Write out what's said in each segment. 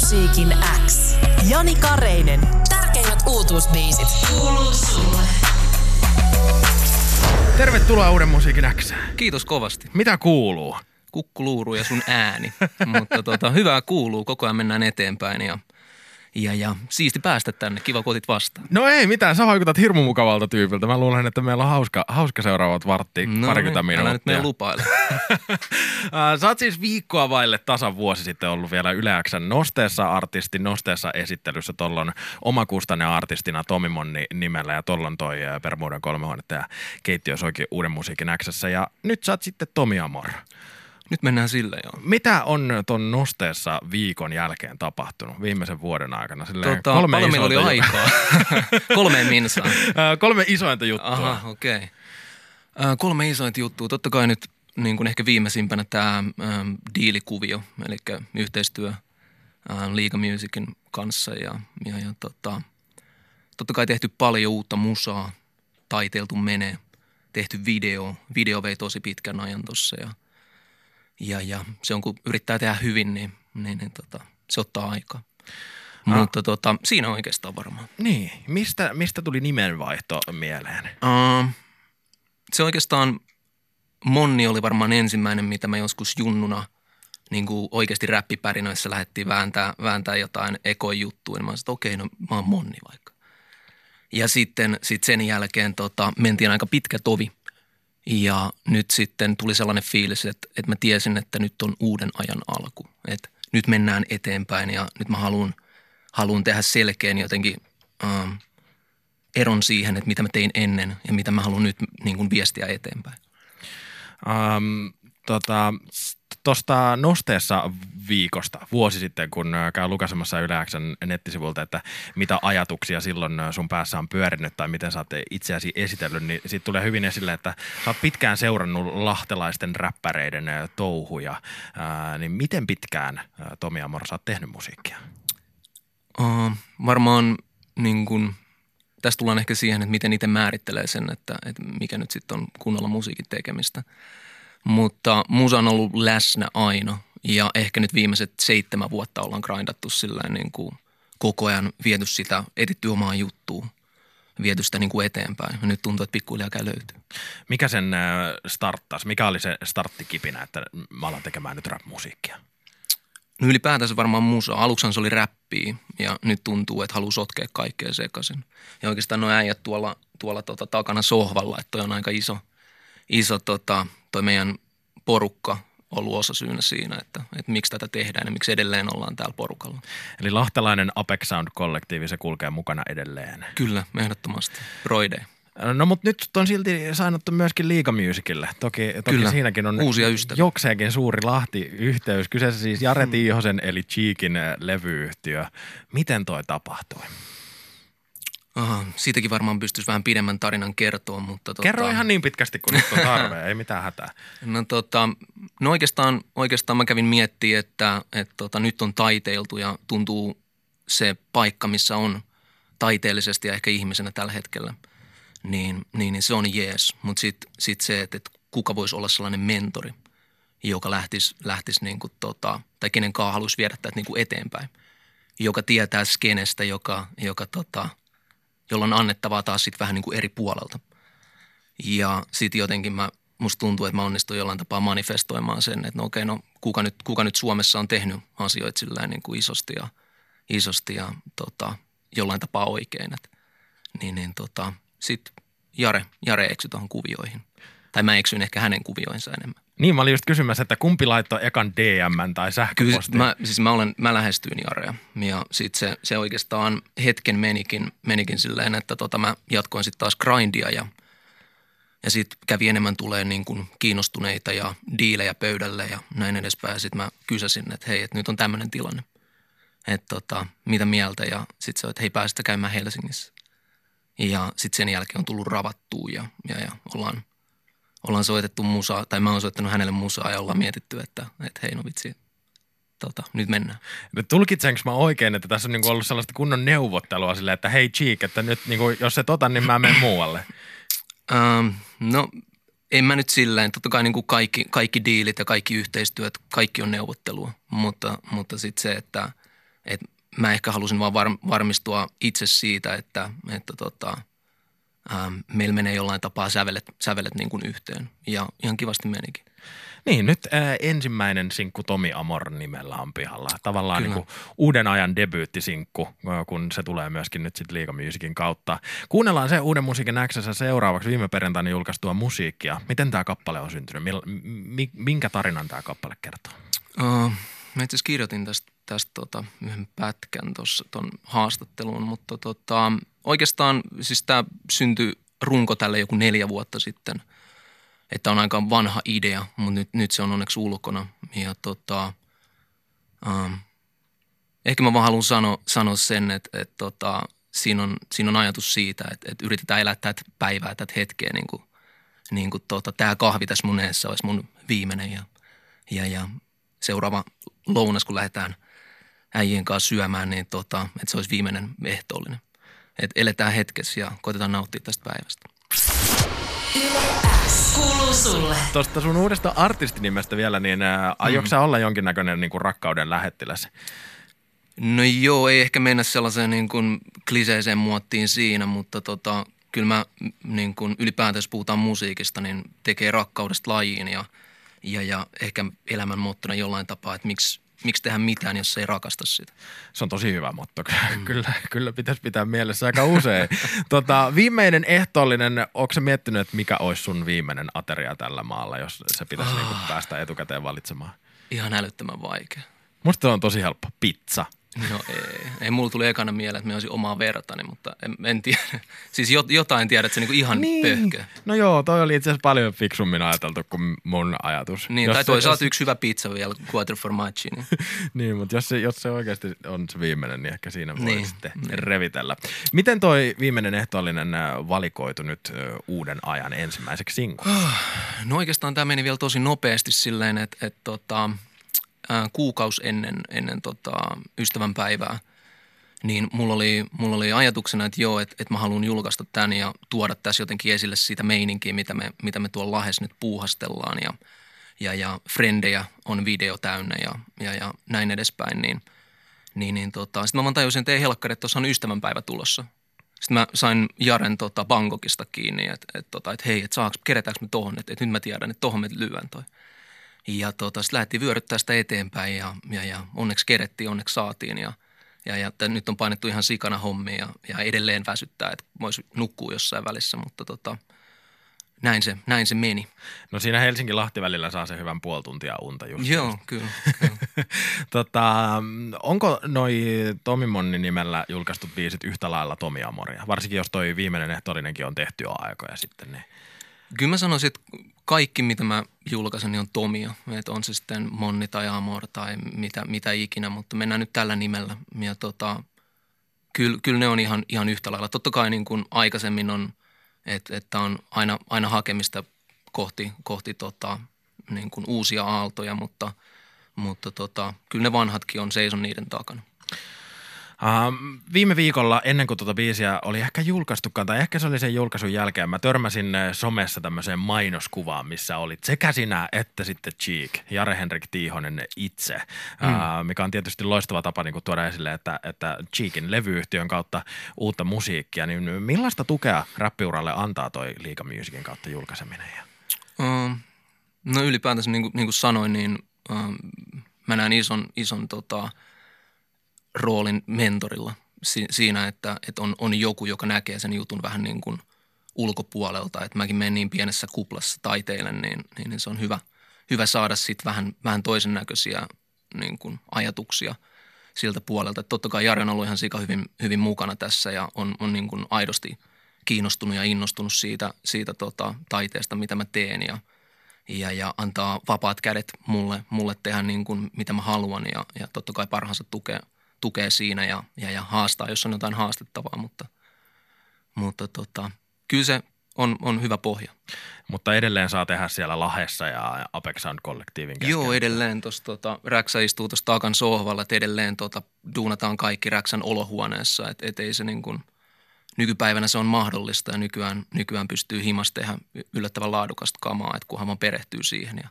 Musiikin X. Jani Kareinen. Tärkeimmät uutuusbiisit. Kuuluu sulle. Tervetuloa Uuden musiikin X. Kiitos kovasti. Mitä kuuluu? Kukkuluuru ja sun ääni. Mutta tota, hyvää kuuluu, koko ajan mennään eteenpäin ja, ja, ja siisti päästä tänne. Kiva, kun otit vastaan. No ei mitään, sä vaikutat hirmu mukavalta tyypiltä. Mä luulen, että meillä on hauska, hauska seuraavat vartti, No parikymmentä niin, minuuttia. älä nyt meidän lupaile. Sä oot siis viikkoa vaille tasan vuosi sitten ollut vielä Yle X:n Nosteessa artisti, Nosteessa esittelyssä tollon omakustanne artistina Tomi Monni nimellä ja tollon toi Permuuden kolme huonetta ja keittiö soikin uuden musiikin Xssä ja nyt sä oot sitten Tomi Amor. Nyt mennään sille joo. Mitä on ton Nosteessa viikon jälkeen tapahtunut viimeisen vuoden aikana? Silleen Tota, paljon meillä oli aikaa. Kolmeen minsaan. Äh, kolme isointa juttua. Aha, okei. Okay. Kolme isointa juttua. Totta kai nyt niin kuin ehkä viimeisimpänä tämä ähm, diilikuvio, eli yhteistyö äh, Liiga Musicin kanssa. Ja, ja, ja tota, totta kai tehty paljon uutta musaa, taiteiltu menee, tehty video. Video vei tosi pitkän ajan tossa ja, ja, ja se on kun yrittää tehdä hyvin, niin, niin, niin tota, se ottaa aikaa. Ah. Mutta tota, siinä on oikeastaan varmaan. Niin, mistä, mistä tuli nimenvaihto mieleen? Uh, se oikeastaan, Monni oli varmaan ensimmäinen, mitä mä joskus junnuna niin kuin oikeasti räppipärinöissä lähdettiin vääntää, vääntää jotain ekojuttuja. Niin mä sanoin, että okei, no mä oon Monni vaikka. Ja sitten sit sen jälkeen tota, mentiin aika pitkä tovi. Ja nyt sitten tuli sellainen fiilis, että, että mä tiesin, että nyt on uuden ajan alku. Että nyt mennään eteenpäin ja nyt mä haluan, haluan tehdä selkeän jotenkin ähm, eron siihen, että mitä mä tein ennen ja mitä mä haluan nyt niin kuin viestiä eteenpäin. Um, tota, tuosta nosteessa viikosta vuosi sitten, kun ö, käy lukasemassa Yle nettisivulta, että mitä ajatuksia silloin ö, sun päässä on pyörinyt tai miten sä oot itseäsi esitellyt, niin siitä tulee hyvin esille, että sä oot pitkään seurannut lahtelaisten räppäreiden ö, touhuja. Ää, niin miten pitkään Tomi Amor sä oot tehnyt musiikkia? Uh, varmaan niin kuin, tästä tullaan ehkä siihen, että miten itse määrittelee sen, että, että mikä nyt sitten on kunnolla musiikin tekemistä. Mutta musa on ollut läsnä aina ja ehkä nyt viimeiset seitsemän vuotta ollaan grindattu sillä niin kuin koko ajan viety sitä, etitty omaa juttuun, viety sitä niin kuin eteenpäin. Ja nyt tuntuu, että pikkuhiljaa käy löytyy. Mikä sen ö, starttas? Mikä oli se starttikipinä, että mä alan tekemään nyt rap-musiikkia? No ylipäätänsä varmaan musa. Aluksi se oli räppiä ja nyt tuntuu, että haluaa sotkea kaikkea sekaisin. Ja oikeastaan nuo äijät tuolla, tuolla tota, takana sohvalla, että toi on aika iso, iso tota, toi meidän porukka ollut osa syynä siinä, että, että miksi tätä tehdään ja miksi edelleen ollaan täällä porukalla. Eli lahtelainen Apex Sound-kollektiivi, se kulkee mukana edelleen. Kyllä, ehdottomasti. Broide. No mutta nyt on silti sainattu myöskin Liiga Musicille. Toki, toki Kyllä, siinäkin on uusia ystäviä. jokseenkin suuri Lahti-yhteys. Kyseessä siis Jare Tiihosen eli Cheekin äh, levyyhtiö. Miten toi tapahtui? Aha, siitäkin varmaan pystyisi vähän pidemmän tarinan kertoa, mutta... Tota, Kerro ihan niin pitkästi kuin nyt on tarve, ei mitään hätää. No, tota, no oikeastaan, oikeastaan mä kävin miettimään, että, että tota, nyt on taiteiltu ja tuntuu se paikka, missä on taiteellisesti ja ehkä ihmisenä tällä hetkellä, niin, niin, niin se on jees. Mutta sitten sit se, että, että kuka voisi olla sellainen mentori, joka lähtisi, lähtisi niin kuin tota, tai kenen kanssa haluaisi viedä tätä niin kuin eteenpäin, joka tietää skenestä, joka, joka tota, jolla on annettavaa taas sitten vähän niin kuin eri puolelta. Ja sitten jotenkin mä, musta tuntuu, että mä onnistuin jollain tapaa manifestoimaan sen, että no okei, no kuka nyt, kuka nyt Suomessa on tehnyt asioita sillä niin kuin isosti ja, isosti ja tota, jollain tapaa oikein. Et, niin, niin tota, sitten Jare, Jare eksy tuohon kuvioihin. Tai mä eksyin ehkä hänen kuvioinsa enemmän. Niin, mä olin just kysymässä, että kumpi laittoi ekan DM tai Kyllä sähköpostin? mä, siis mä, olen, mä lähestyin Jarea ja sitten se, se oikeastaan hetken menikin, menikin silleen, että tota mä jatkoin sitten taas grindia ja, ja sitten kävi enemmän tulee niin kuin kiinnostuneita ja diilejä pöydälle ja näin edespäin. Sitten mä kysäsin, että hei, että nyt on tämmöinen tilanne, että tota, mitä mieltä ja sitten se, että hei päästä käymään Helsingissä. Ja sitten sen jälkeen on tullut ravattua ja, ja, ja ollaan, ollaan soitettu musaa, tai mä oon soittanut hänelle musaa ja ollaan mietitty, että, että hei no vitsi, tota, nyt mennään. Tulkitsenko mä oikein, että tässä on niinku ollut sellaista kunnon neuvottelua silleen, että hei Cheek, että nyt niinku, jos et ota, niin mä menen muualle. Ähm, no en mä nyt silleen, totta kai niin kuin kaikki, kaikki diilit ja kaikki yhteistyöt, kaikki on neuvottelua, mutta, mutta sitten se, että et mä ehkä halusin vaan var, varmistua itse siitä, että, että tota, ähm, meillä menee jollain tapaa sävelet, sävelet niin kuin yhteen. Ja ihan kivasti menikin. Niin, nyt ää, ensimmäinen sinkku Tomi Amor nimellä on pihalla. Tavallaan niin kuin uuden ajan debyyttisinkku, ää, kun se tulee myöskin nyt sitten Liiga kautta. Kuunnellaan se uuden musiikin Xssä seuraavaksi viime perjantaina julkaistua musiikkia. Miten tämä kappale on syntynyt? Mil, mi, minkä tarinan tämä kappale kertoo? Uh, mä itse kirjoitin tästä, tästä tota, yhden pätkän tuossa ton haastatteluun, mutta tota, oikeastaan siis tämä syntyi runko tälle joku neljä vuotta sitten. Että on aika vanha idea, mutta nyt, nyt se on onneksi ulkona. Ja tota, um, ehkä mä vaan haluan sanoa, sanoa sen, että, että tota, siinä, on, siinä on ajatus siitä, että, että yritetään elää tätä päivää, tätä hetkeä niin kuin, niin kuin tota, tämä kahvi tässä mun eessä olisi mun viimeinen ja, ja, ja seuraava lounas, kun lähdetään äijien kanssa syömään, niin tota, että se olisi viimeinen ehtoollinen. Että eletään hetkessä ja koitetaan nauttia tästä päivästä. Kuuluu sulle. Tuosta sun uudesta artistinimestä vielä, niin ää, aiotko sä olla jonkinnäköinen niin kuin rakkauden lähettiläs? No joo, ei ehkä mennä sellaiseen niin kuin kliseiseen muottiin siinä, mutta tota, kyllä mä niin kuin ylipäätään, jos puhutaan musiikista, niin tekee rakkaudesta lajiin ja, ja, ja ehkä elämän mottona jollain tapaa, että miksi, miksi tehdä mitään, jos ei rakasta sitä. Se on tosi hyvä motto. kyllä, kyllä pitäisi pitää mielessä aika usein. tota, viimeinen ehtoollinen, onko se miettinyt, että mikä olisi sun viimeinen ateria tällä maalla, jos se pitäisi niinku päästä etukäteen valitsemaan? Ihan älyttömän vaikea. Musta se on tosi helppo. Pizza. No ei, ei mulla tuli ekana mieleen, että me olisi omaa vertani, mutta en, en tiedä. Siis jot, jotain tiedät, että se niinku ihan niin. pöhkö. No joo, toi oli itse asiassa paljon fiksummin ajateltu kuin mun ajatus. Niin, Jos tai se- toisaalta jos- yksi hyvä pizza vielä, quarter formaggio. Niin. Niin, mutta jos se, jos se oikeasti on se viimeinen, niin ehkä siinä voi Niin, sitten niin. revitellä. Miten toi viimeinen ehtoollinen äh, valikoitu nyt ö, uuden ajan ensimmäiseksi sinkuksi? No oikeastaan tämä meni vielä tosi nopeasti silleen, että, että tota, ää, kuukaus ennen, ennen tota, ystävän päivää, niin mulla oli, mulla oli ajatuksena, että joo, että, että mä haluan julkaista tämän ja tuoda tässä jotenkin esille siitä meininkiä, mitä me, mitä me tuolla Lahes nyt puuhastellaan ja, ja, ja frendejä on video täynnä ja, ja, ja näin edespäin, niin, niin, niin tota, sitten mä vaan tajusin, että ei helkkari, että tuossa on ystävänpäivä tulossa. Sitten mä sain Jaren tota, Bangkokista kiinni, että et, tota, et, hei, että saaks, kerätäänkö me tohon, että et nyt mä tiedän, että tohon me lyön toi. Ja tota, sitten lähdettiin vyöryttää sitä eteenpäin ja, ja, ja onneksi kerettiin, onneksi saatiin ja, ja, ja nyt on painettu ihan sikana hommia ja, ja edelleen väsyttää, että voisi nukkua jossain välissä, mutta tota, näin, se, näin se meni. No siinä Helsinki-Lahti välillä saa se hyvän puoli tuntia unta just. Joo, kyllä. kyllä. tota, onko noi Tomi Monni nimellä julkaistut biisit yhtä lailla Tomi Amoria? Varsinkin jos toi viimeinen ehtoollinenkin on tehty jo aikoja sitten. Niin. Kyllä mä sanoisin, että kaikki mitä mä julkaisen, niin on Tomia. Että on se sitten Monni tai Amor tai mitä, mitä ikinä, mutta mennään nyt tällä nimellä. Ja tota, kyllä, kyllä ne on ihan, ihan yhtä lailla. Totta kai niin kuin aikaisemmin on, että, että on aina, aina hakemista kohti, kohti tota, niin kuin uusia aaltoja, mutta, mutta tota, kyllä ne vanhatkin on, seison niiden takana. Uh, viime viikolla, ennen kuin tuota biisiä oli ehkä julkaistukaan, tai ehkä se oli sen julkaisun jälkeen, mä törmäsin eh, somessa tämmöiseen mainoskuvaan, missä olit sekä sinä että sitten Cheek, Jare-Henrik Tiihonen itse, mm. uh, mikä on tietysti loistava tapa niin kuin tuoda esille, että, että Cheekin levyyhtiön kautta uutta musiikkia, niin millaista tukea räppiuralle antaa toi Liiga Musicin kautta julkaiseminen? Ja? Uh, no ylipäätänsä niin kuin, niin kuin sanoin, niin uh, mä näen ison, ison tota, roolin mentorilla si- siinä, että, että on, on joku, joka näkee sen jutun vähän niin kuin ulkopuolelta. Että mäkin menen niin pienessä kuplassa taiteille, niin, niin, se on hyvä, hyvä saada sitten vähän, vähän toisen näköisiä niin kuin ajatuksia siltä puolelta. Että totta kai Jari on ollut ihan sika hyvin, hyvin mukana tässä ja on, on niin kuin aidosti kiinnostunut ja innostunut siitä, siitä tota, taiteesta, mitä mä teen ja, ja, ja antaa vapaat kädet mulle, mulle tehdä niin kuin, mitä mä haluan ja, ja totta kai parhaansa tukee, tukee siinä ja, ja, ja haastaa, jos on jotain haastettavaa, mutta, mutta tota, kyllä se on, on hyvä pohja. Mutta edelleen saa tehdä siellä Lahessa ja Apex Sound Kollektiivin kesken. Joo, edelleen tuossa tota, Räksä istuu tuossa taakan sohvalla, että edelleen tota, duunataan kaikki Räksän olohuoneessa, että et ei se niin kuin, nykypäivänä se on mahdollista ja nykyään, nykyään pystyy himas tehdä yllättävän laadukasta kamaa, että kunhan vaan perehtyy siihen ja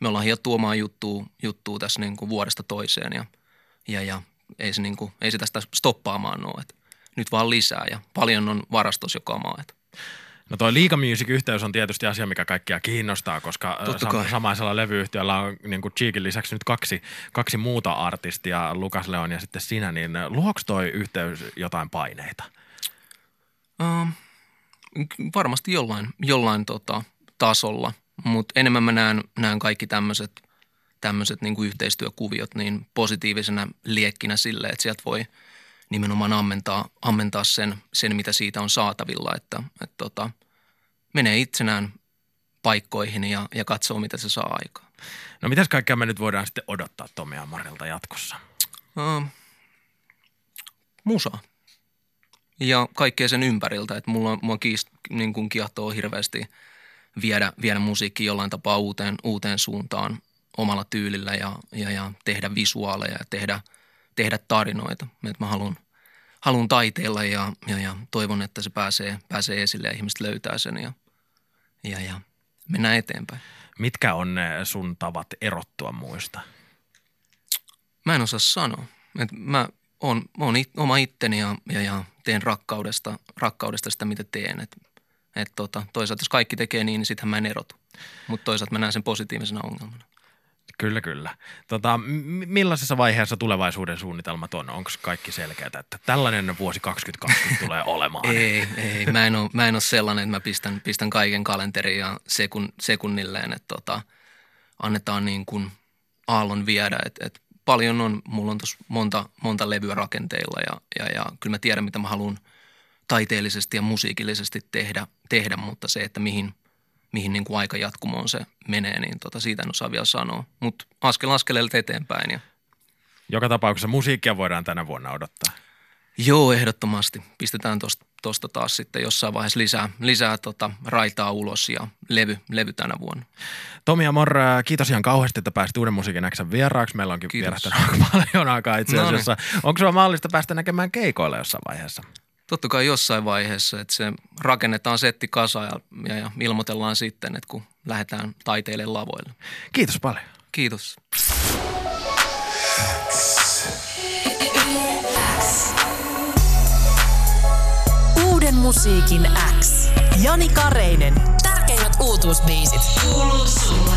me ollaan hiot tuomaan juttua, juttua tässä niin kuin vuodesta toiseen ja, ja, ja ei se, niin kuin, ei se tästä stoppaamaan ole. Et nyt vaan lisää ja paljon on varastos jo kamaa. Et. No toi Liiga Music-yhteys on tietysti asia, mikä kaikkia kiinnostaa, koska sam- samaisella levyyhtiöllä on niin kuin Cheekin lisäksi nyt kaksi, kaksi muuta artistia, Lukas Leon ja sitten sinä, niin luoks toi yhteys jotain paineita? Um, varmasti jollain, jollain tota, tasolla, mutta enemmän mä näen, näen kaikki tämmöiset tämmöiset niin yhteistyökuviot niin positiivisena liekkinä sille, että sieltä voi nimenomaan ammentaa, ammentaa sen, sen, mitä siitä on saatavilla, että, että tota, menee itsenään paikkoihin ja, ja katsoo, mitä se saa aikaan. No mitäs kaikkea me nyt voidaan sitten odottaa Tomi Amarilta jatkossa? Uh, musa ja kaikkea sen ympäriltä. Että mulla, mulla kiist, niin kuin kiehtoo hirveästi viedä, viedä musiikki jollain tapaa uuteen, uuteen suuntaan omalla tyylillä ja, ja, ja tehdä visuaaleja ja tehdä, tehdä tarinoita. Että mä haluan, haluan taiteella ja, ja, ja toivon, että se pääsee, pääsee esille ja ihmiset löytää sen ja, ja, ja mennään eteenpäin. Mitkä on ne sun tavat erottua muista? Mä en osaa sanoa. Et mä oon, oon it, oma itteni ja, ja, ja teen rakkaudesta, rakkaudesta sitä, mitä teen. Et, et tota, toisaalta jos kaikki tekee niin, niin sittenhän mä en erotu. Mutta toisaalta mä näen sen positiivisena ongelmana. Kyllä, kyllä. Tota, millaisessa vaiheessa tulevaisuuden suunnitelmat on? Onko kaikki selkeää, että tällainen vuosi 2020 tulee olemaan? ei, ei. Mä en, ole, mä en ole sellainen, että mä pistän, pistän kaiken kalenteriin ja sekun, sekunnilleen, että tota, annetaan niin kuin aallon viedä. Et, et paljon on, mulla on tuossa monta, monta levyä rakenteilla ja, ja, ja kyllä mä tiedän, mitä mä haluan taiteellisesti ja musiikillisesti tehdä, tehdä mutta se, että mihin – mihin niin kuin aikajatkumoon se menee, niin tota, siitä en osaa vielä sanoa. Mutta askel askeleelta eteenpäin. Ja. Joka tapauksessa musiikkia voidaan tänä vuonna odottaa. Joo, ehdottomasti. Pistetään tuosta taas sitten jossain vaiheessa lisää, lisää tota raitaa ulos ja levy, levy tänä vuonna. Tomi Amor, kiitos ihan kauheasti, että pääsit Uuden musiikin Xn vieraaksi. Meillä onkin vierähtänyt paljon aikaa itse asiassa. No niin. Onko sulla mahdollista päästä näkemään keikoilla jossain vaiheessa? Totta kai jossain vaiheessa, että se rakennetaan setti kasa ja, ja, ja ilmoitellaan sitten, että kun lähdetään taiteille lavoille. Kiitos paljon. Kiitos. Uuden musiikin X. Jani Kareinen. Tärkeimmät uutuusbiisit. Kuuluu sulle.